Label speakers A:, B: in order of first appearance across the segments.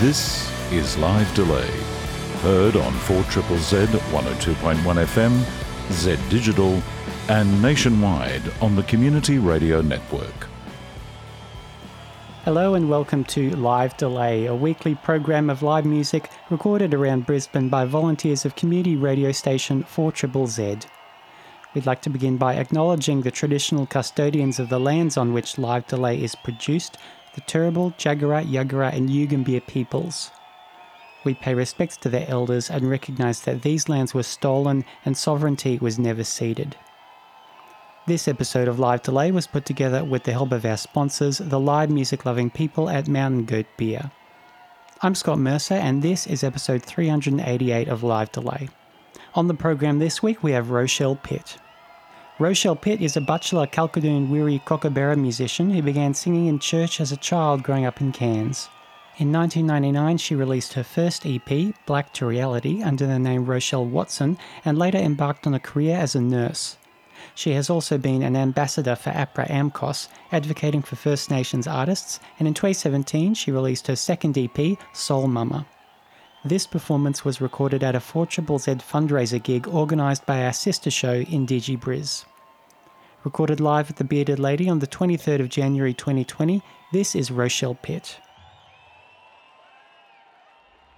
A: This is Live Delay. Heard on 4 Triple Z 102.1 FM, Z Digital, and nationwide on the Community Radio Network.
B: Hello and welcome to Live Delay, a weekly program of live music recorded around Brisbane by volunteers of community radio station 4 Triple Z. We'd like to begin by acknowledging the traditional custodians of the lands on which Live Delay is produced, the Turrbal, Jagera, Yagara, and Yugambeh peoples. We pay respects to their elders and recognise that these lands were stolen and sovereignty was never ceded. This episode of Live Delay was put together with the help of our sponsors, the live music loving people at Mountain Goat Beer. I'm Scott Mercer, and this is episode 388 of Live Delay. On the program this week, we have Rochelle Pitt. Rochelle Pitt is a Butchulla Kalkadoon Wiri Birigaba musician who began singing in church as a child growing up in Cairns. In 1999, she released her first EP, Black to Reality, under the name Rochelle Watson, and later embarked on a career as a nurse. She has also been an ambassador for APRA AMCOS, advocating for First Nations artists, and in 2017 she released her second EP, Soul Mama. This performance was recorded at a 4 Z fundraiser gig organised by our sister show Indigibriz. Recorded live at the Bearded Lady on the 23rd of January 2020, this is Rochelle Pitt.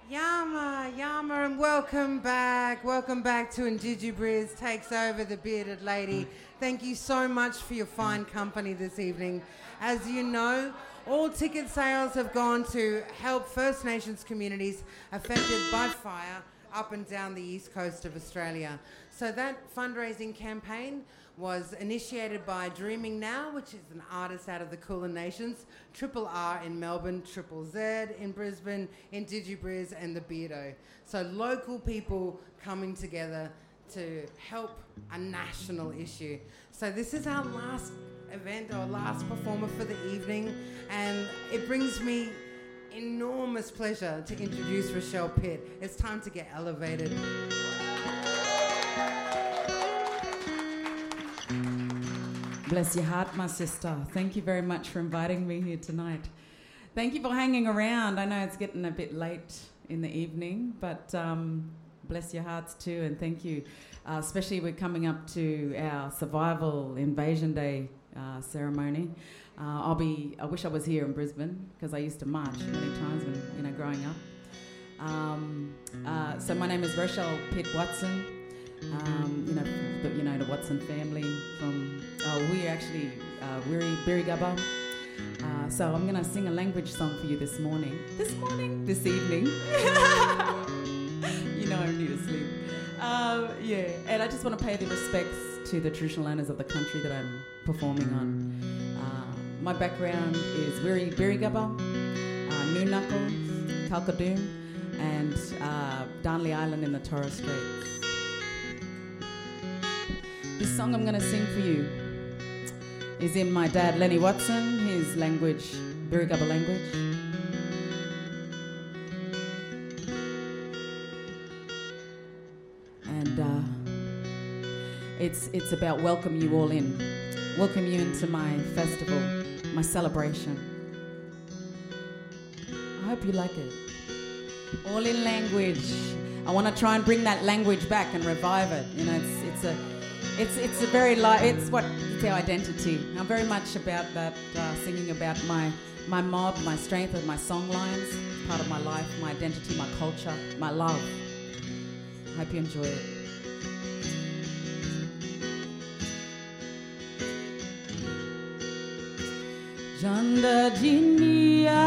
C: Yama, Yama, and welcome back. Welcome back to Indigibriz Takes Over the Bearded Lady. Thank you so much for your fine company this evening. As you know, all ticket sales have gone to help First Nations communities affected by fire up and down the east coast of Australia. So that fundraising campaign was initiated by Dreaming Now, which is an artist out of the Kulin Nations, Triple R in Melbourne, Triple Z in Brisbane, Indigibriz and the Beardo. So local people coming together to help a national issue. So this is our last event or last performer for the evening, and it brings me enormous pleasure to introduce Rochelle Pitt. It's time to get elevated.
D: Bless your heart, my sister. Thank you very much for inviting me here tonight. Thank you for hanging around. I know it's getting a bit late in the evening, but um, bless your hearts too, and thank you. Uh, especially we're coming up to our survival invasion day uh, ceremony. Uh, I'll be. I wish I was here in Brisbane because I used to march many times when you know growing up. Um, uh, so my name is Rochelle Pitt Watson. Um, you know, the, you know the Watson family from. Uh, we're actually uh, Wiri Birigaba. Uh, so I'm gonna sing a language song for you this morning. This morning, this evening. you know I need to sleep. Um, yeah, and I just want to pay the respects to the traditional owners of the country that I'm performing on. Uh, my background is Wiri Birigaba, uh, New Knuckle, Kalkadoon, and uh, Darnley Island in the Torres Straits. This song I'm going to sing for you is in my dad Lenny Watson, his language, Birigaba language. It's, it's about welcome you all in, welcome you into my festival, my celebration. I hope you like it. All in language. I want to try and bring that language back and revive it. You know, it's, it's a it's it's a very li- it's what it's our identity. I'm very much about that, uh, singing about my my mob, my strength, and my song lines. Part of my life, my identity, my culture, my love. I hope you enjoy it. Janda jinia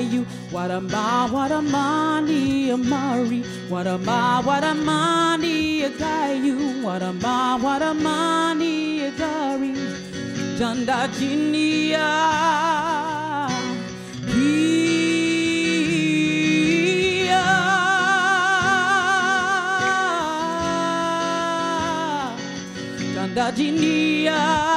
D: you. What a ma, what a money a Mari. What a ma, what a money a guy you. What a ma, what a money a Gary. Janda Jinia. Janda Jinia.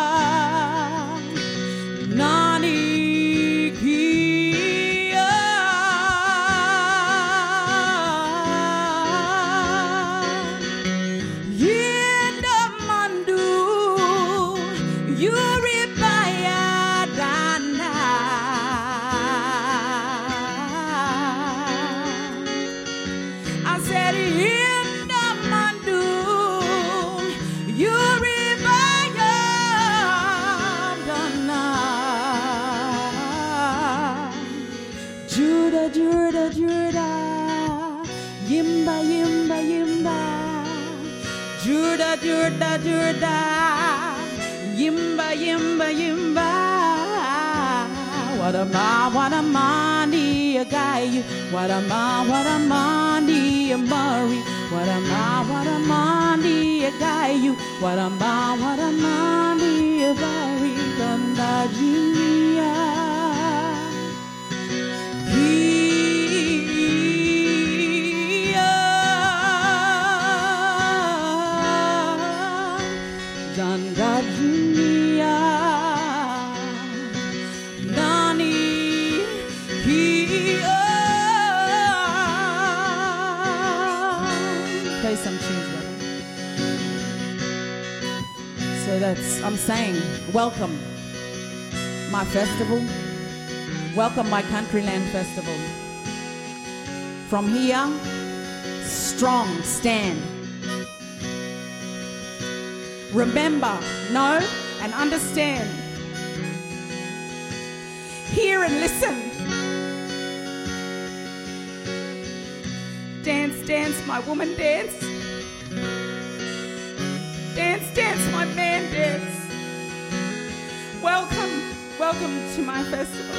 D: Yimba, Yimba. What a ma, what a a guy, what a ma, what a money a Murray, what a ma, what a a guy, what a ma, what a money a Barry, Ganda Junior. That's I'm saying, welcome my festival. Welcome my Countryland Festival. From here, strong stand. Remember, know, and understand. Hear and listen. Dance, dance, my woman, dance. Dance, dance, my man, dance. Welcome, welcome to my festival.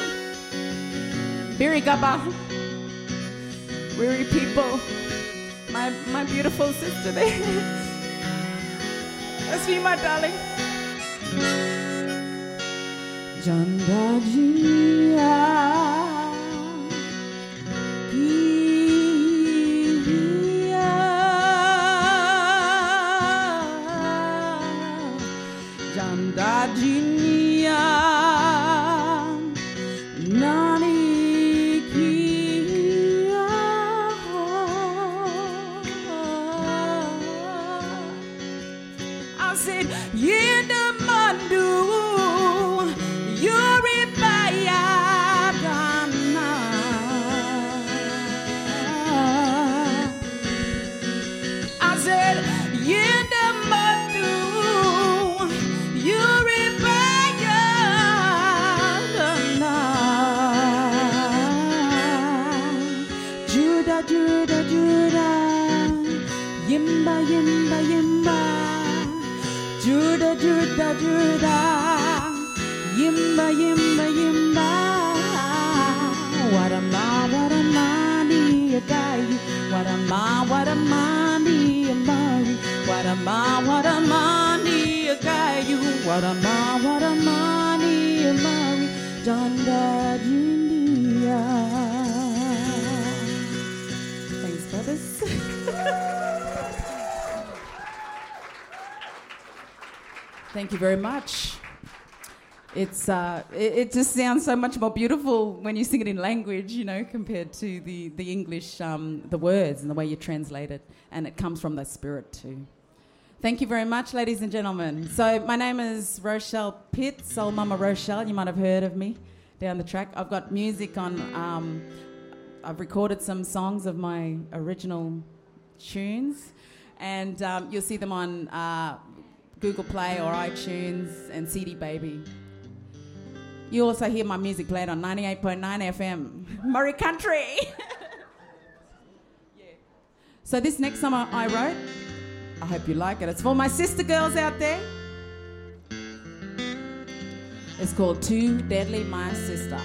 D: Birigaba, Wiri people, my my beautiful sister there. That's me, my darling. Jandajia. Ah. Jandajinia Janda Junia. Thanks. Thank you very much. It's uh, it, it just sounds so much more beautiful when you sing it in language, you know, compared to the the English, um, the words and the way you translate it, and it comes from the spirit too. Thank you very much, ladies and gentlemen. So my name is Rochelle Pitt, Soul Mama Rochelle. You might have heard of me down the track. I've got music on. Um, I've recorded some songs of my original tunes, and um, you'll see them on uh, Google Play or iTunes and CD Baby. You also hear my music played on 98.9 FM. Murri Country. So this next song I wrote, I hope you like it. It's for my sister girls out there. It's called Too Deadly My Sister.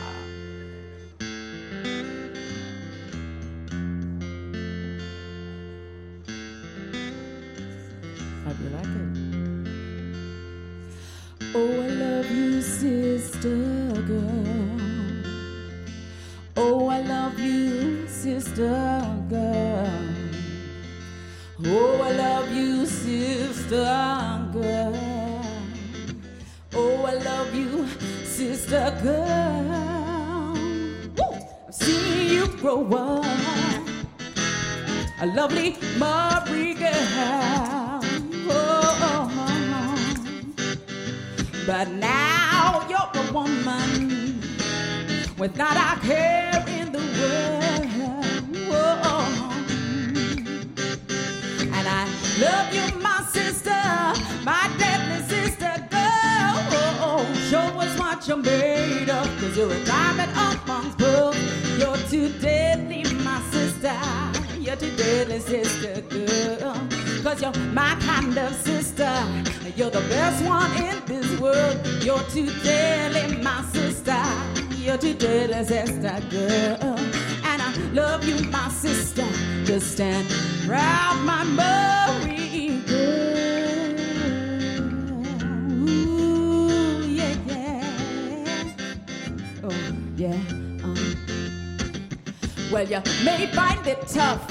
D: Well, you may find it tough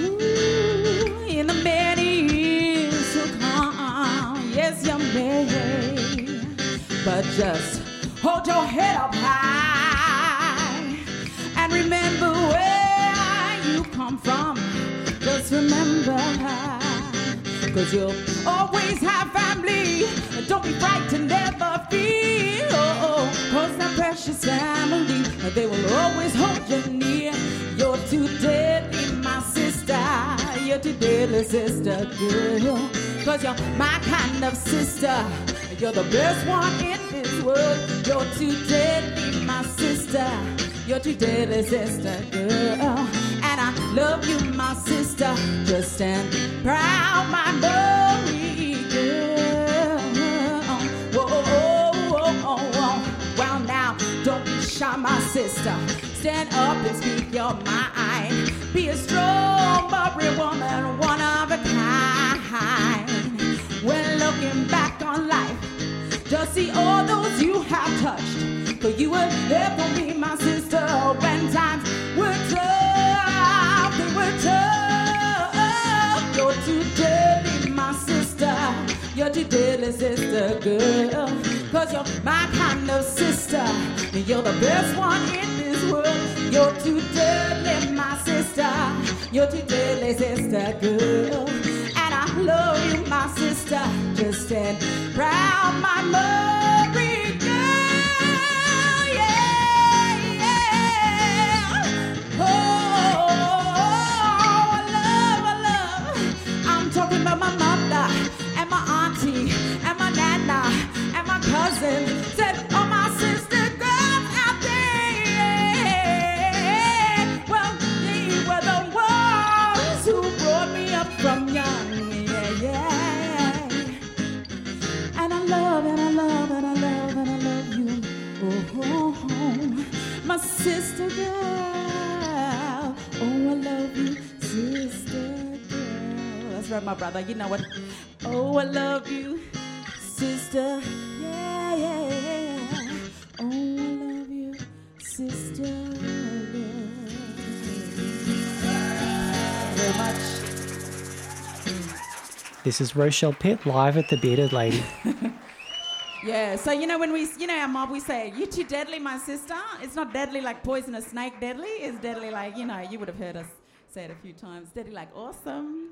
D: Ooh, in the many years to come. Yes, you may. But just hold your head up high and remember where you come from. Just remember. Cause you'll always have family. Don't be frightened, never fear. Cause that precious family, they will always hold you near. Too deadly, my sister. You're too deadly, sister girl. Cause you're my kind of sister. You're the best one in this world. You're too deadly, my sister. You're too deadly, sister girl. And I love you, my sister. Just stand proud, my Murri girl. Whoa, whoa, whoa, whoa, whoa. Well, now, don't be shy, my sister. Stand up and speak your mind. Be a strong, Murri woman, one of a kind. When looking back on life, just see all those you have touched. For you there for me, my sister, when times were tough. They were tough. You're too sister girl. Cause you're my kind of sister. You're the best one in this world. You're too deadly, my sister. You're too deadly, sister girl. And I love you, my sister. Just stand proud, my Murri sister girl. Oh, I love you, sister girl. That's right, my brother. You know what? Oh, I love you, sister. Yeah, yeah, yeah. Oh, I love you, sister girl. Very much.
B: This is Rochelle Pitt live at the Bearded Lady.
D: Yeah, so you know when we, you know our mob, we say, "You too deadly, my sister." It's not deadly like poisonous snake deadly. It's deadly like you know you would have heard us say it a few times. Deadly like awesome.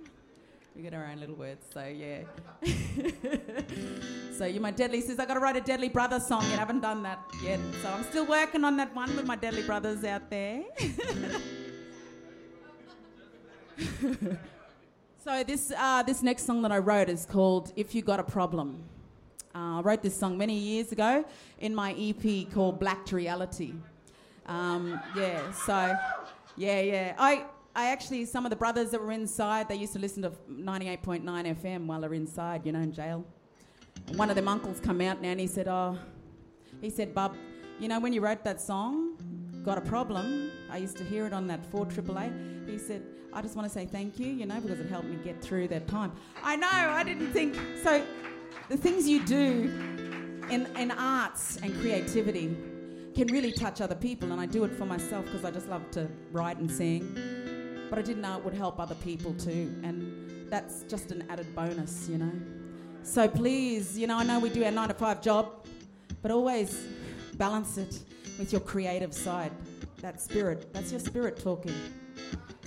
D: We get our own little words, so yeah. so you're my deadly sister. I got to write a deadly brother song yet. I haven't done that yet, so I'm still working on that one with my deadly brothers out there. so this uh, this next song that I wrote is called "If You Got a Problem." Uh, I wrote this song many years ago in my EP called Black to Reality. Um, yeah, so, yeah, yeah. I, I actually, some of the brothers that were inside, they used to listen to 98.9 FM while they're inside, you know, in jail. One of them uncles come out now and he said, oh, he said, Bub, you know, when you wrote that song, got a problem. I used to hear it on that 4 AAA. He said, I just want to say thank you, you know, because it helped me get through that time. I know, I didn't think. So, the things you do in, in arts and creativity can really touch other people, and I do it for myself because I just love to write and sing. But I didn't know it would help other people too, and that's just an added bonus, you know. So please, you know, I know we do our nine to five job, but always balance it with your creative side. That spirit, that's your spirit talking.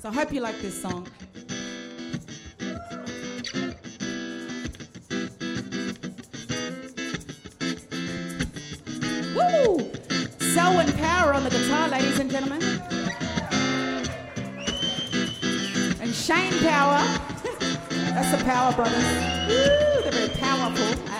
D: So I hope you like this song. On the guitar, ladies and gentlemen. And Shane Power. That's the Power Brothers. Woo, they're very powerful.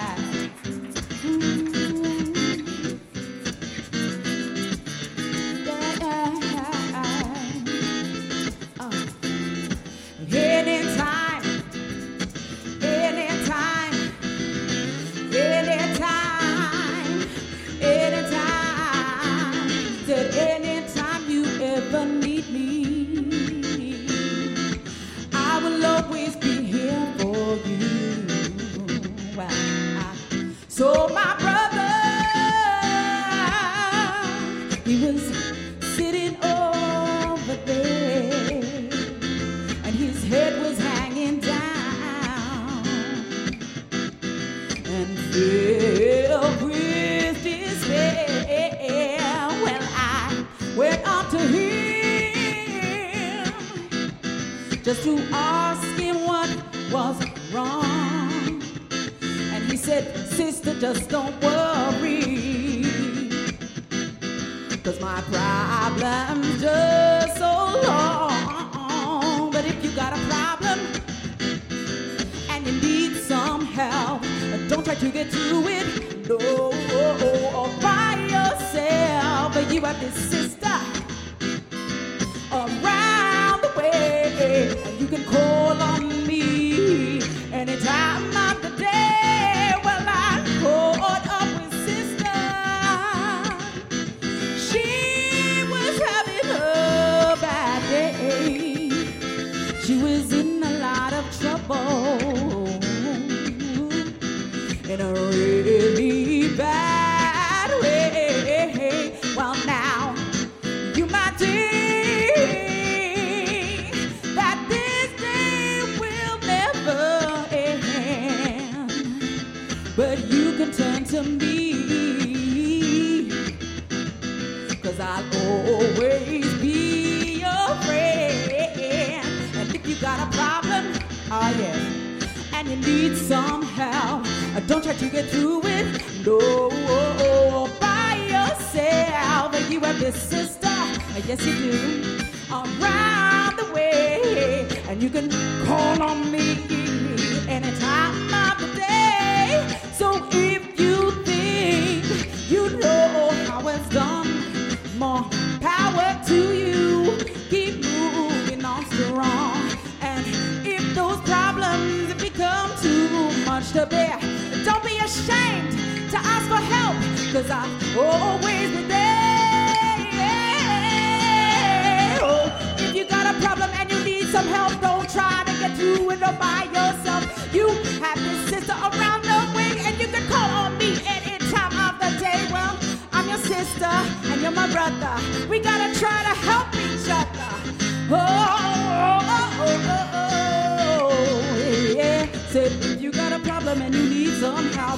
D: Filled with despair. Well, I went up to him just to ask him what was wrong, and he said, "Sister, just don't worry." Cause my problem's just so long. But if you got a problem don't try to get through it. No, oh, oh, all by yourself. But you have this sister around the way. And you can call on me anytime always be your friend. And if you got a problem, oh yeah, and you need some help, uh, don't try to get through it. No, by yourself. You have this sister, uh, yes you do, around the way. And you can call on me anytime cause I've always been there. Oh, if you got a problem and you need some help, don't try to get through it all by yourself. You have this sister around the way, and you can call on me any time of the day. Well, I'm your sister and you're my brother. We gotta try to help each other. Oh, oh, oh, oh, oh,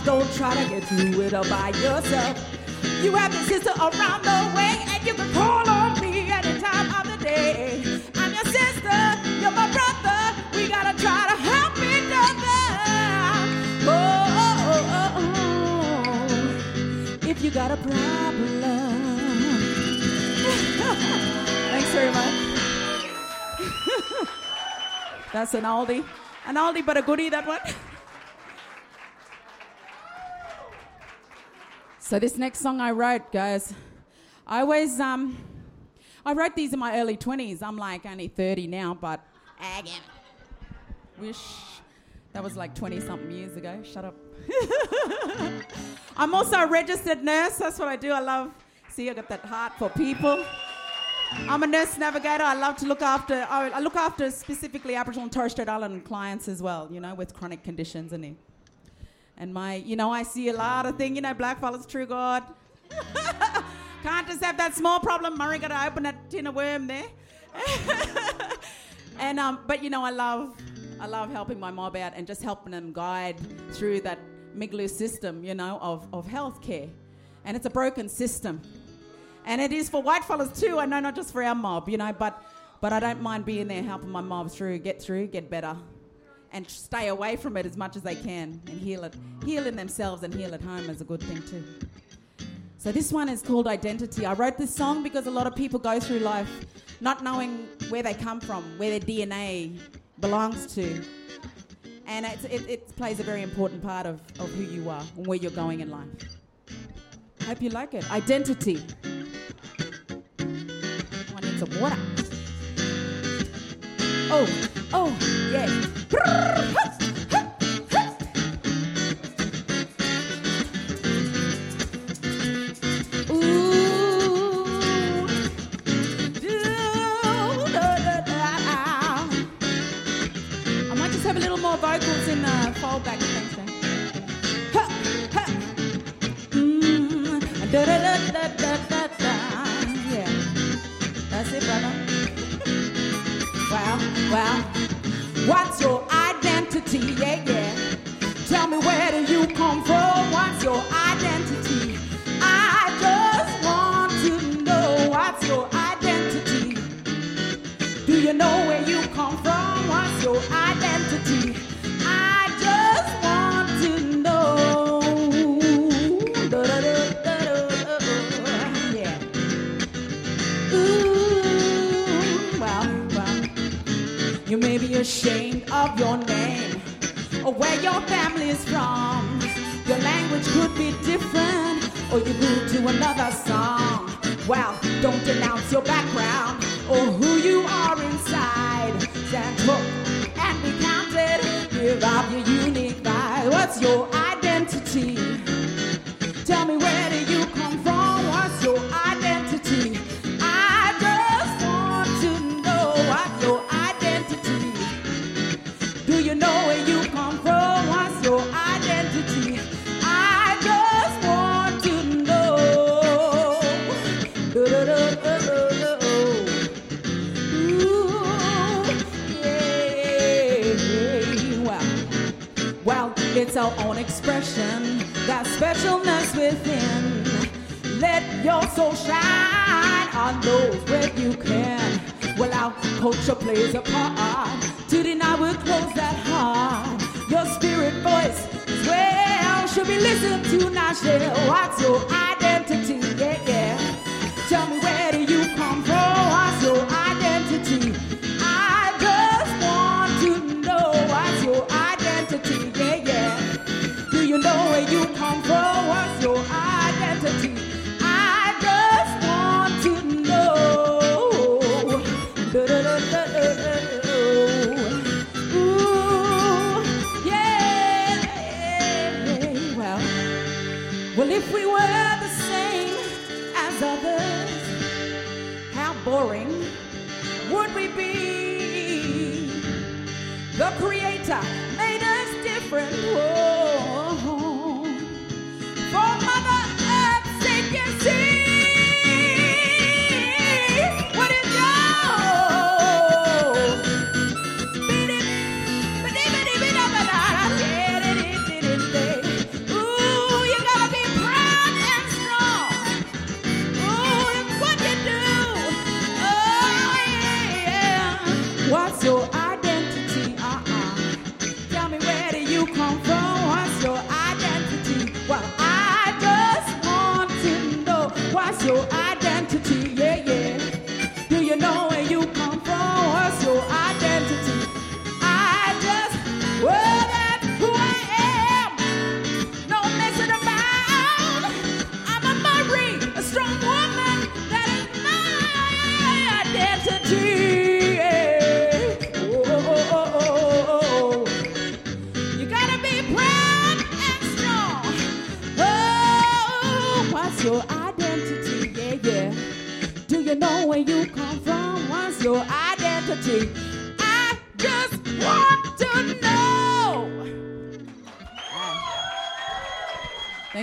D: don't try to get through it all by yourself. You have your sister around the way, and you can call on me any time of the day. I'm your sister, you're my brother. We gotta try to help each other. Oh, oh, oh, if you got a problem. Thanks very much. That's an oldie. An oldie, but a goodie, that one. So this next song I wrote, guys, I always um, I wrote these in my early 20s. I'm like only 30 now, but wish that was like 20 something years ago. Shut up. I'm also a registered nurse. That's what I do. I love, see, I got that heart for people. I'm a nurse navigator. I love to look after, I look after specifically Aboriginal and Torres Strait Island clients as well, you know, with chronic conditions and. And my, you know, I see a lot of things, you know, black fellas, true God. Can't just have that small problem. Murri got to open that tin of worm there. and um, but you know, I love, I love helping my mob out and just helping them guide through that Migloo system, you know, of of healthcare. And it's a broken system, and it is for white fellas too. I know, not just for our mob, you know, but but I don't mind being there helping my mob through, get through, get better, and stay away from it as much as they can, and heal it, heal in themselves and heal at home is a good thing too. So this one is called Identity. I wrote this song because a lot of people go through life not knowing where they come from, where their DNA belongs to. And it, it plays a very important part of, of who you are and where you're going in life. Hope you like it. Identity. I need some water. Oh, oh, yeah. Ooh. I might just have a little more vocals in the foldback. Thanks, man. Ha, ha. Mm, da-da-da-da-da-da-da. Yeah. That's it, brother. Well, well. What's your another song. Well, don't denounce your background specialness within. Let your soul shine on those where you can. Well, our culture plays a part. To deny will close that heart. Your spirit voice as well should be listened to. Now, share what's your well, if we were the same as others, how boring would we be? The Creator made us different. Whoa.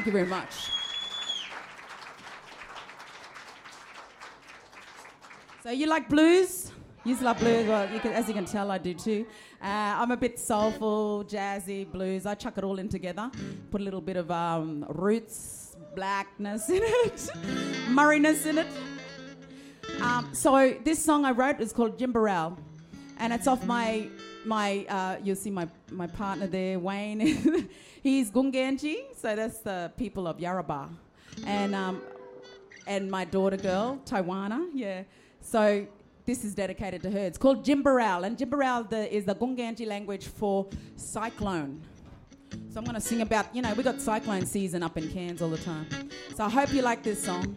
D: Thank you very much. So you like blues? You love blues. Well, you can, as you can tell, I do too. Uh, I'm a bit soulful, jazzy, blues. I chuck it all in together. Put a little bit of um, roots, blackness in it, murriness in it. Um, so this song I wrote is called Jimbaral, and it's off my my. Uh, you'll see my my partner there, Wayne. He's Gunganji, so that's the people of Yarrabah, and um, and my daughter girl Taiwana, yeah. So this is dedicated to her. It's called Jimbaral, and Jimbaral the, is the Gunganji language for cyclone. So I'm going to sing about, you know, we got cyclone season up in Cairns all the time. So I hope you like this song.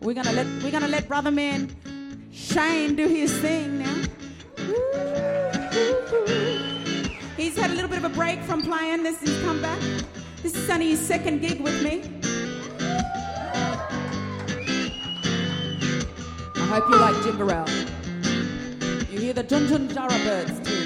D: We're gonna let we're gonna let brother man Shane do his thing now. He's had a little bit of a break from playing. This is come back. This is his second gig with me. I hope you like Jimbaral. You hear the Junjun Jara birds too.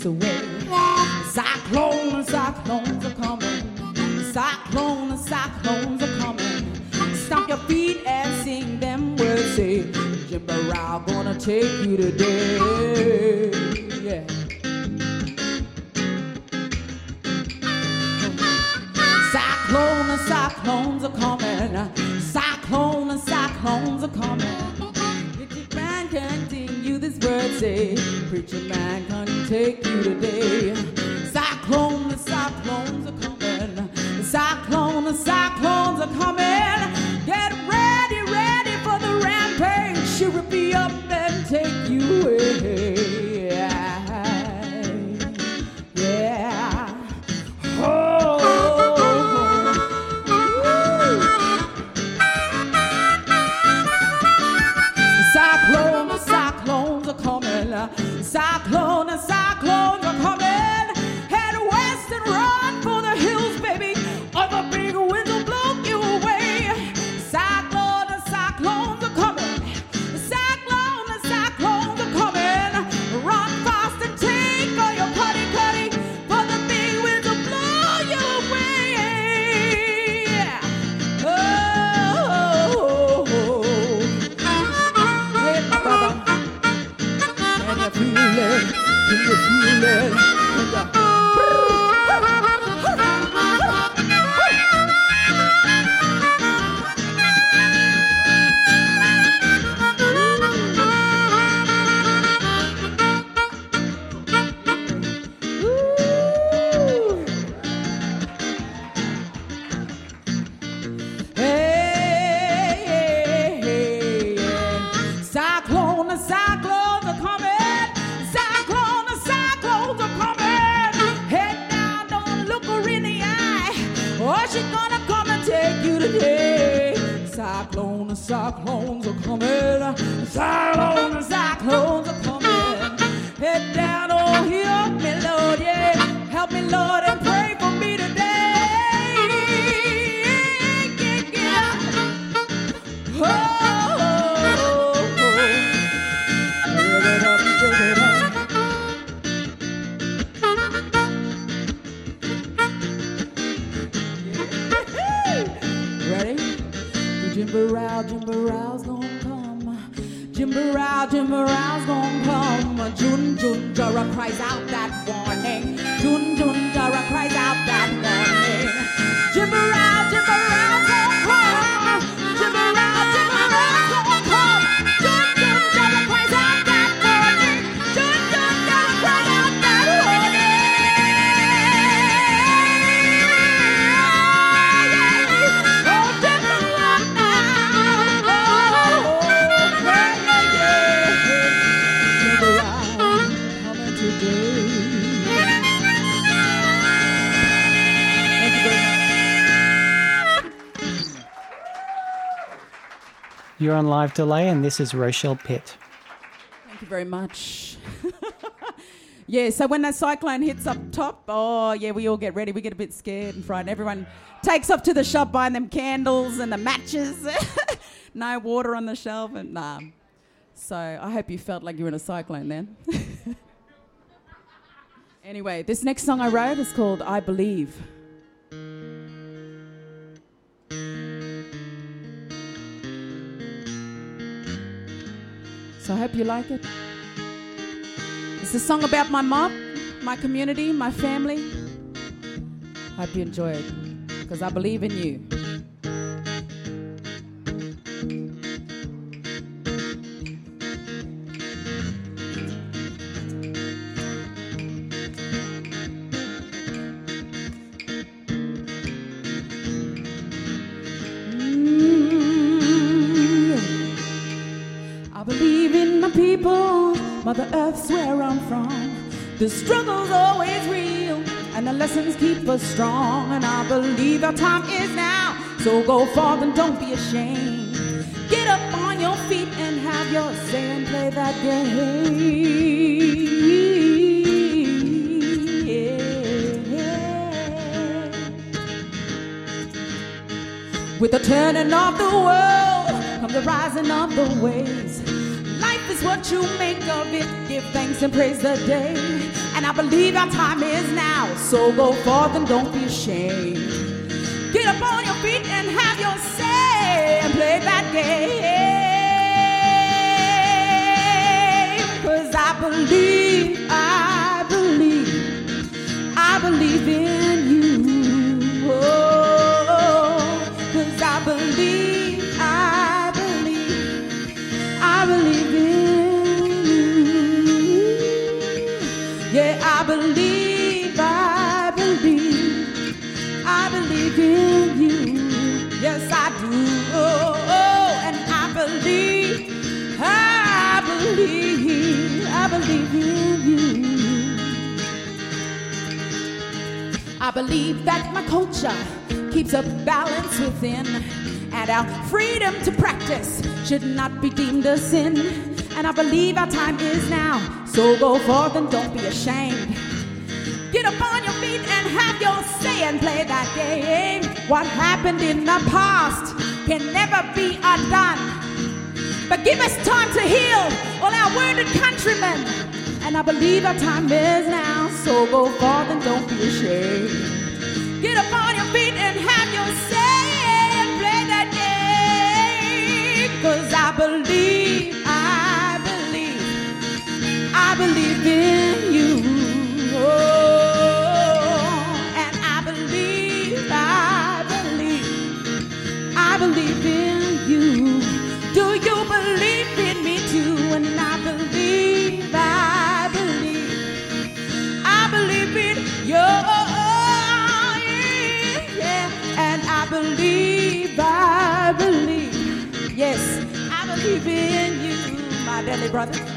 D: This away. Cyclone, cyclones are coming. Cyclone, cyclones are coming. Stomp your feet and sing them words. Say, Jimbarao gonna take you today. Yeah. Cyclone cyclones are coming. Cyclone cyclones are coming. Preacher man continue this word say. Preacher man can take you today. Cyclone and cyclones are coming. The Cyclone and cyclones are coming. Get ready, ready for the rampage. She'll rip you up and take you away. Cyclones are coming. Cyclone, cyclones
B: live delay, and this is Rochelle Pitt.
D: Thank you very much. yeah, so when that cyclone hits up top, oh yeah, we all get ready. We get a bit scared and frightened. Everyone takes off to the shop buying them candles and the matches. no water on the shelf and nah. So I hope you felt like you were in a cyclone then. anyway, this next song I wrote is called I Believe. So I hope you like it. It's a song about my mom, my community, my family. Hope you enjoy it because I believe in you. The struggle's always real, and the lessons keep us strong. And I believe our time is now, so go forth and don't be ashamed. Get up on your feet and have your say and play that game. With the turning of the world, come the rising of the waves. Life is what you make of it. Give thanks and praise the day. Believe our time is now. So go forth and don't be ashamed. Get up on your feet and have your say and play that game. Cause I believe, I I believe that my culture keeps a balance within, and our freedom to practice should not be deemed a sin. And I believe our time is now, so go forth and don't be ashamed. Get up on your feet and have your say and play that game. What happened in the past can never be undone. But give us time to heal all our wounded countrymen. And I believe our time is now, so go forth and don't be ashamed. Get up on your feet and have your say and play that game. Cause I believe, I believe, I believe in you, my deadly brother.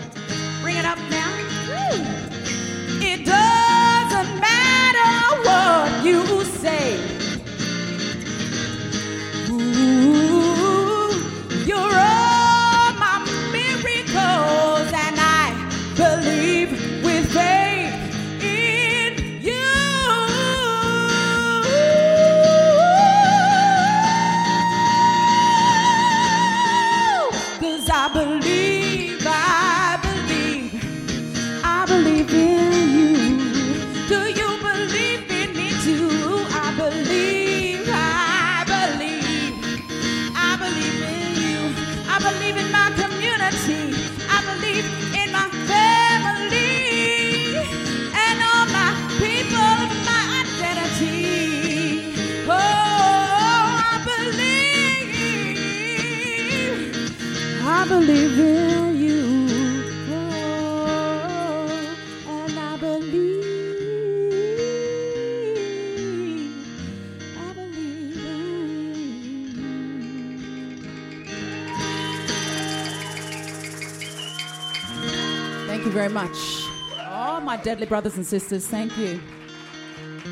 D: Deadly brothers and sisters, thank you.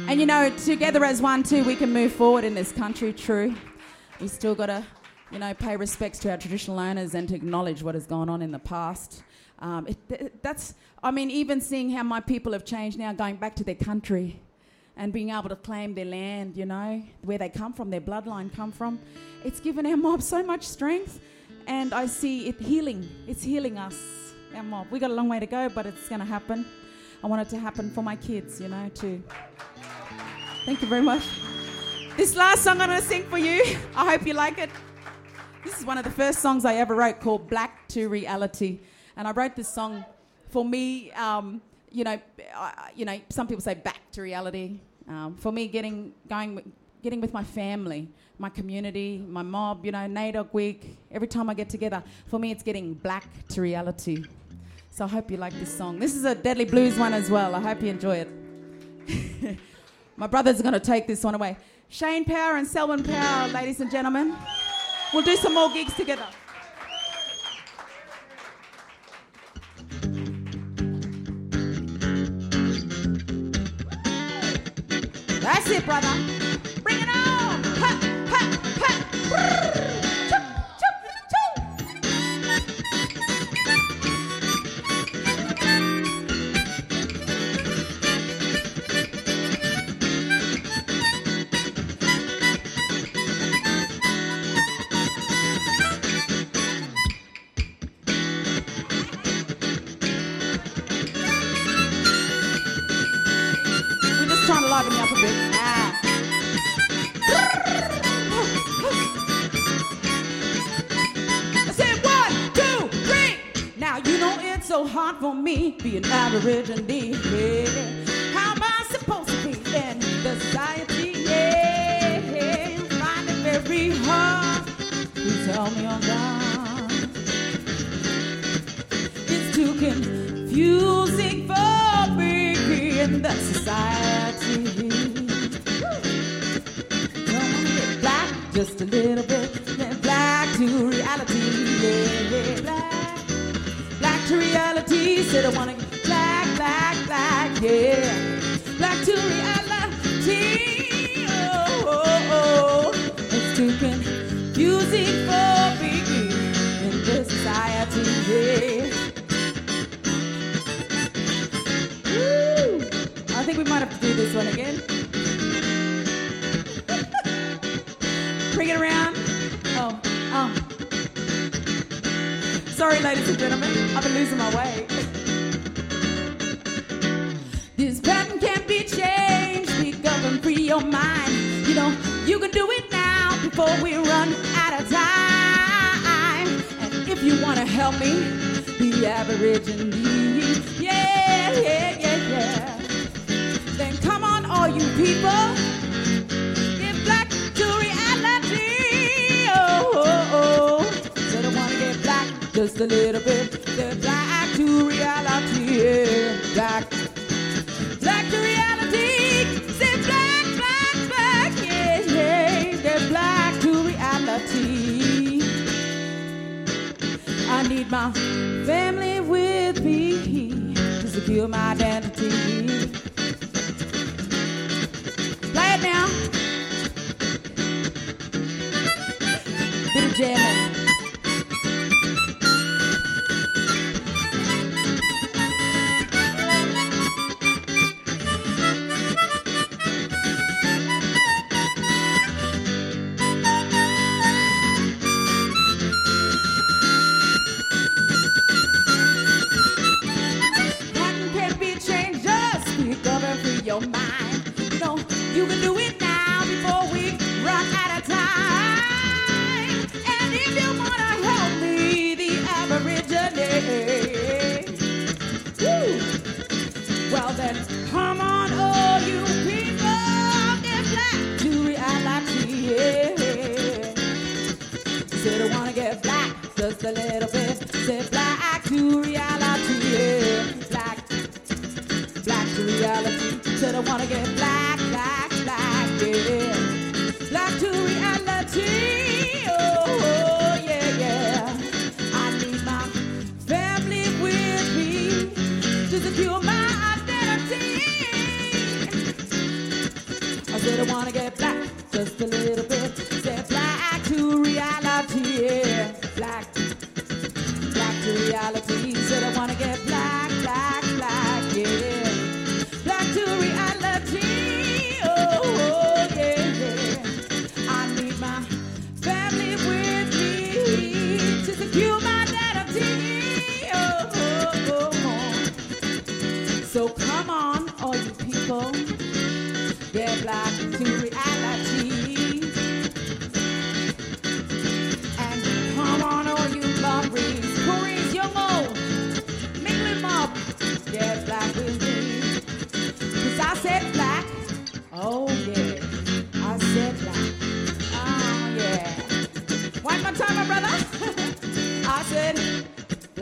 D: And you know, together as one, too, we can move forward in this country, true. We still got to you know, pay respects to our traditional owners and to acknowledge what has gone on in the past. Um, it, th- that's, I mean, even seeing how my people have changed now, going back to their country and being able to claim their land, you know, where they come from, their bloodline come from, it's given our mob so much strength. And I see it healing. It's healing us, our mob. We got a long way to go, but it's going to happen. I want it to happen for my kids, you know, too. Thank you very much. This last song I'm going to sing for you, I hope you like it. This is one of the first songs I ever wrote called Black to Reality. And I wrote this song for me, um, you know, you know, some people say back to reality. Um, for me, getting going, getting with my family, my community, my mob, you know, NAIDOC week. Every time I get together, for me, it's getting black to reality. So I hope you like this song. This is a Deadly Blues one as well. I hope you enjoy it. my brother's are going to take this one away. Shane Power and Selwyn Power, ladies and gentlemen. We'll do some more gigs together. That's it, brother. For me being Aborigine. Yeah. How am I supposed to be in society? Yeah. Find it very hard. Please help me on God. It's too confusing for me in the society. Don't get black just a little I wanna get black, black, black, yeah, black to reality. Oh, oh, oh. it's too confusing for me in this society. Yeah. Woo! I think we might have to do this one again. Bring it around. Oh, oh. Sorry, ladies and gentlemen, I've been losing my way. Before we run out of time. And if you want to help me, be Aborigine. Yeah, yeah, yeah, yeah. Then come on, all you people. Get black to reality. Oh, oh, oh. Said I wanna get black just a little bit. My family with me to secure my identity.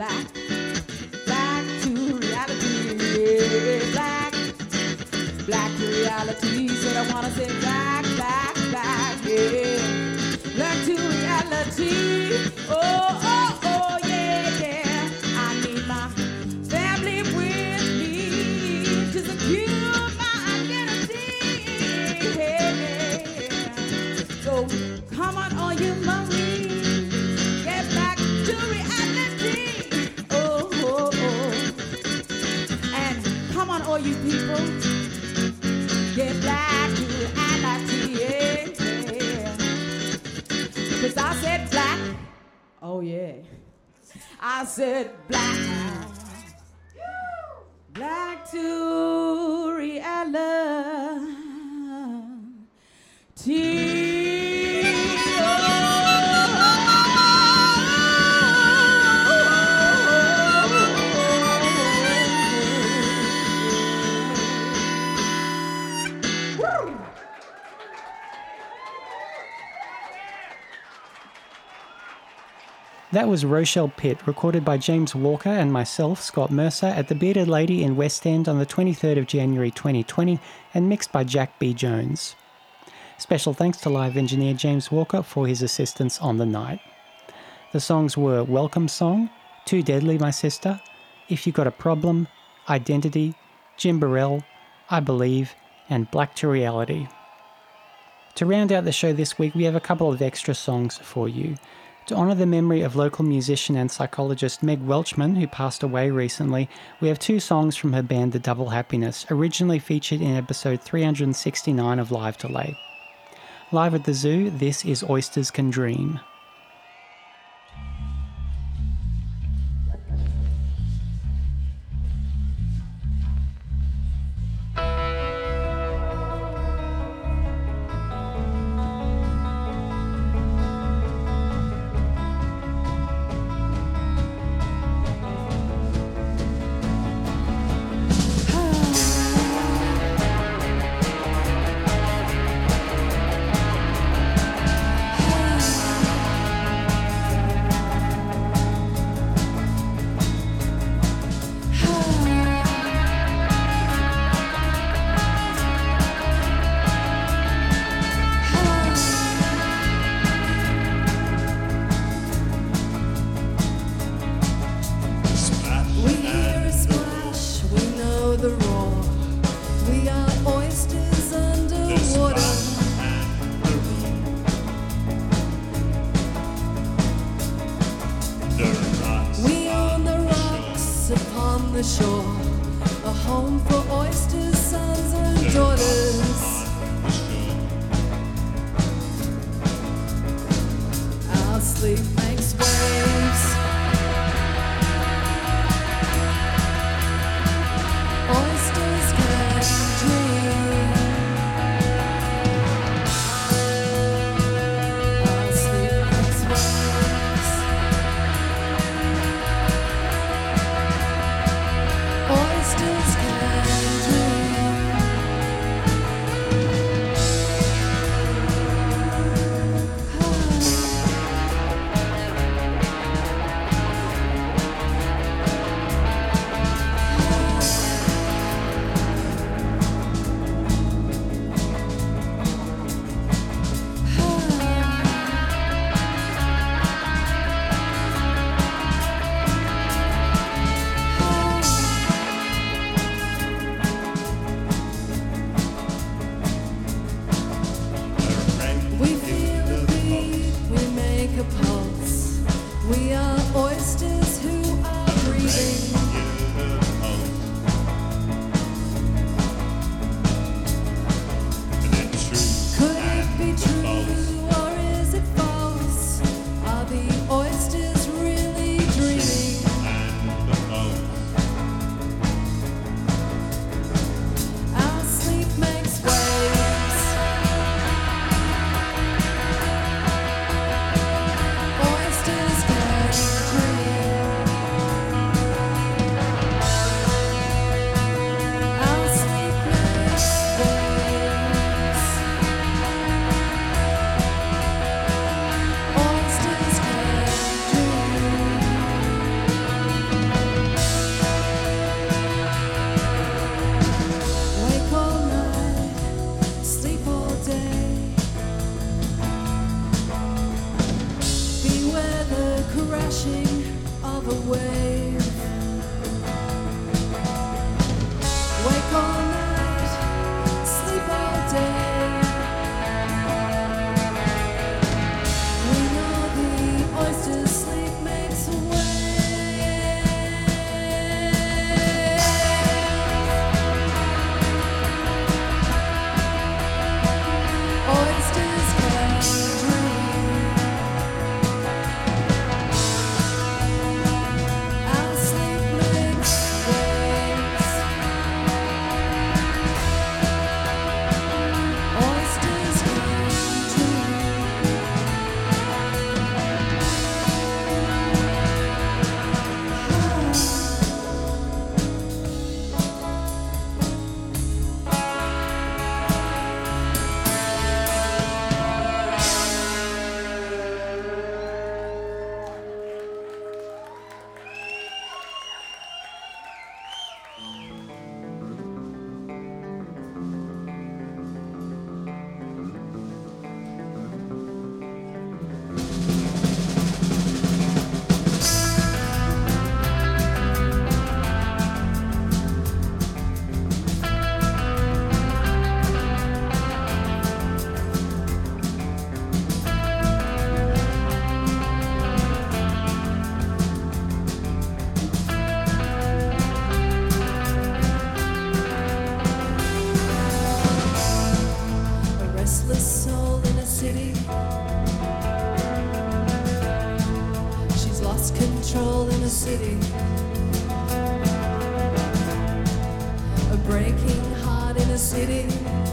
D: Black, black to reality, yeah, black, black to reality. Said I wanna say I said black.
B: That was Rochelle Pitt, recorded by James Walker and myself, Scott Mercer, at the Bearded Lady in West End on the 23rd of January 2020 and mixed by Jack B. Jones. Special thanks to live engineer James Walker for his assistance on the night. The songs were Welcome Song, Too Deadly My Sister, If You Got a Problem, Identity, Jimbaral, I Believe, and Black to Reality. To round out the show this week, we have a couple of extra songs for you. To honour the memory of local musician and psychologist Meg Welchman, who passed away recently, we have two songs from her band The Double Happiness, originally featured in episode 369 of Live Delay. Live at the zoo, this is Oysters Can Dream.
E: City.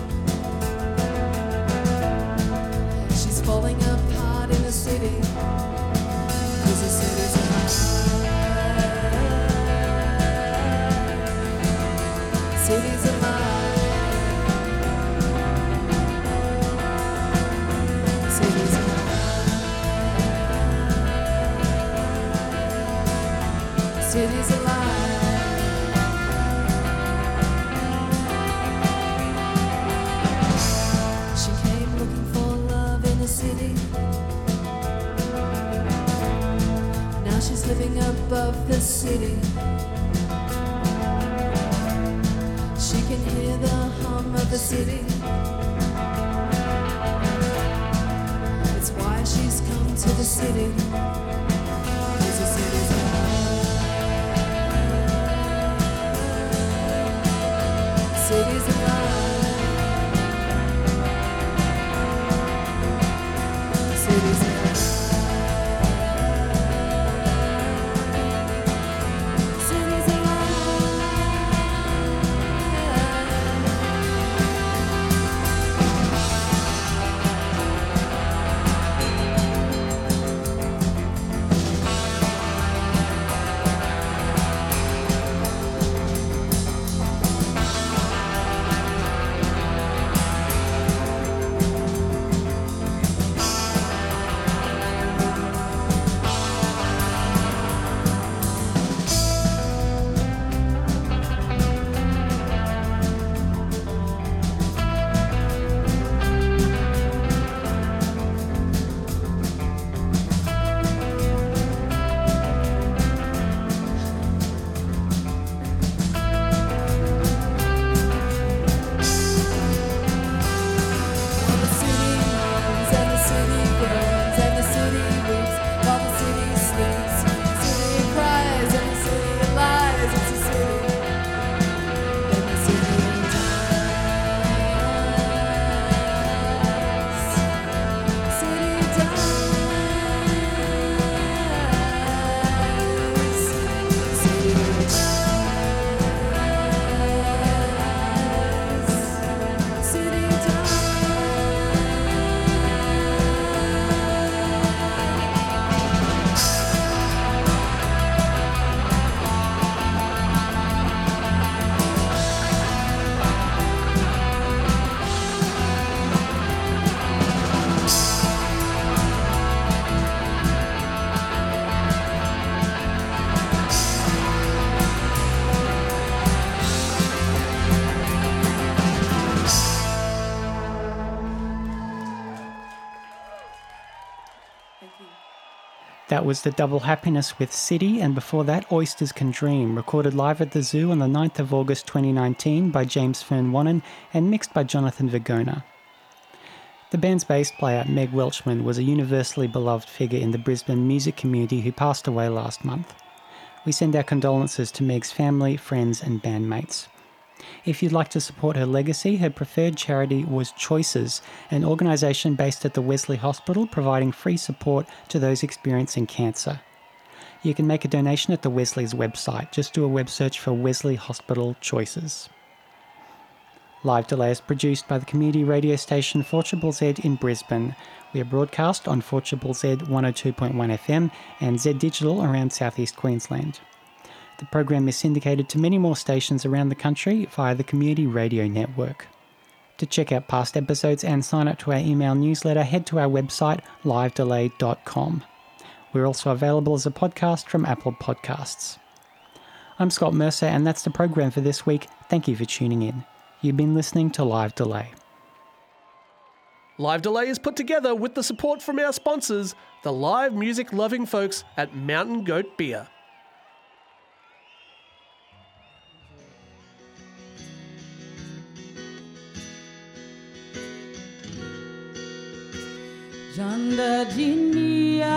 B: That was the double happiness with City, and before that, Oysters Can Dream, recorded live at the Zoo on the 9th of August 2019 by James Fern and mixed by Jonathan Vergona. The band's bass player, Meg Welchman, was a universally beloved figure in the Brisbane music community who passed away last month. We send our condolences to Meg's family, friends, and bandmates. If you'd like to support her legacy, her preferred charity was Choices, an organisation based at the Wesley Hospital providing free support to those experiencing cancer. You can make a donation at the Wesley's website. Just do a web search for Wesley Hospital Choices. Live Delay is produced by the community radio station 4 Z in Brisbane. We are broadcast on 4 Z 102.1 FM and Z Digital around southeast Queensland. The program is syndicated to many more stations around the country via the Community Radio Network. To check out past episodes and sign up to our email newsletter, head to our website livedelay.com. We're also available as a podcast from Apple Podcasts. I'm Scott Mercer, and that's the program for this week. Thank you for tuning in. You've been listening to Live Delay.
F: Live Delay is put together with the support from our sponsors, the live music loving folks at Mountain Goat Beer.
D: Janda dunia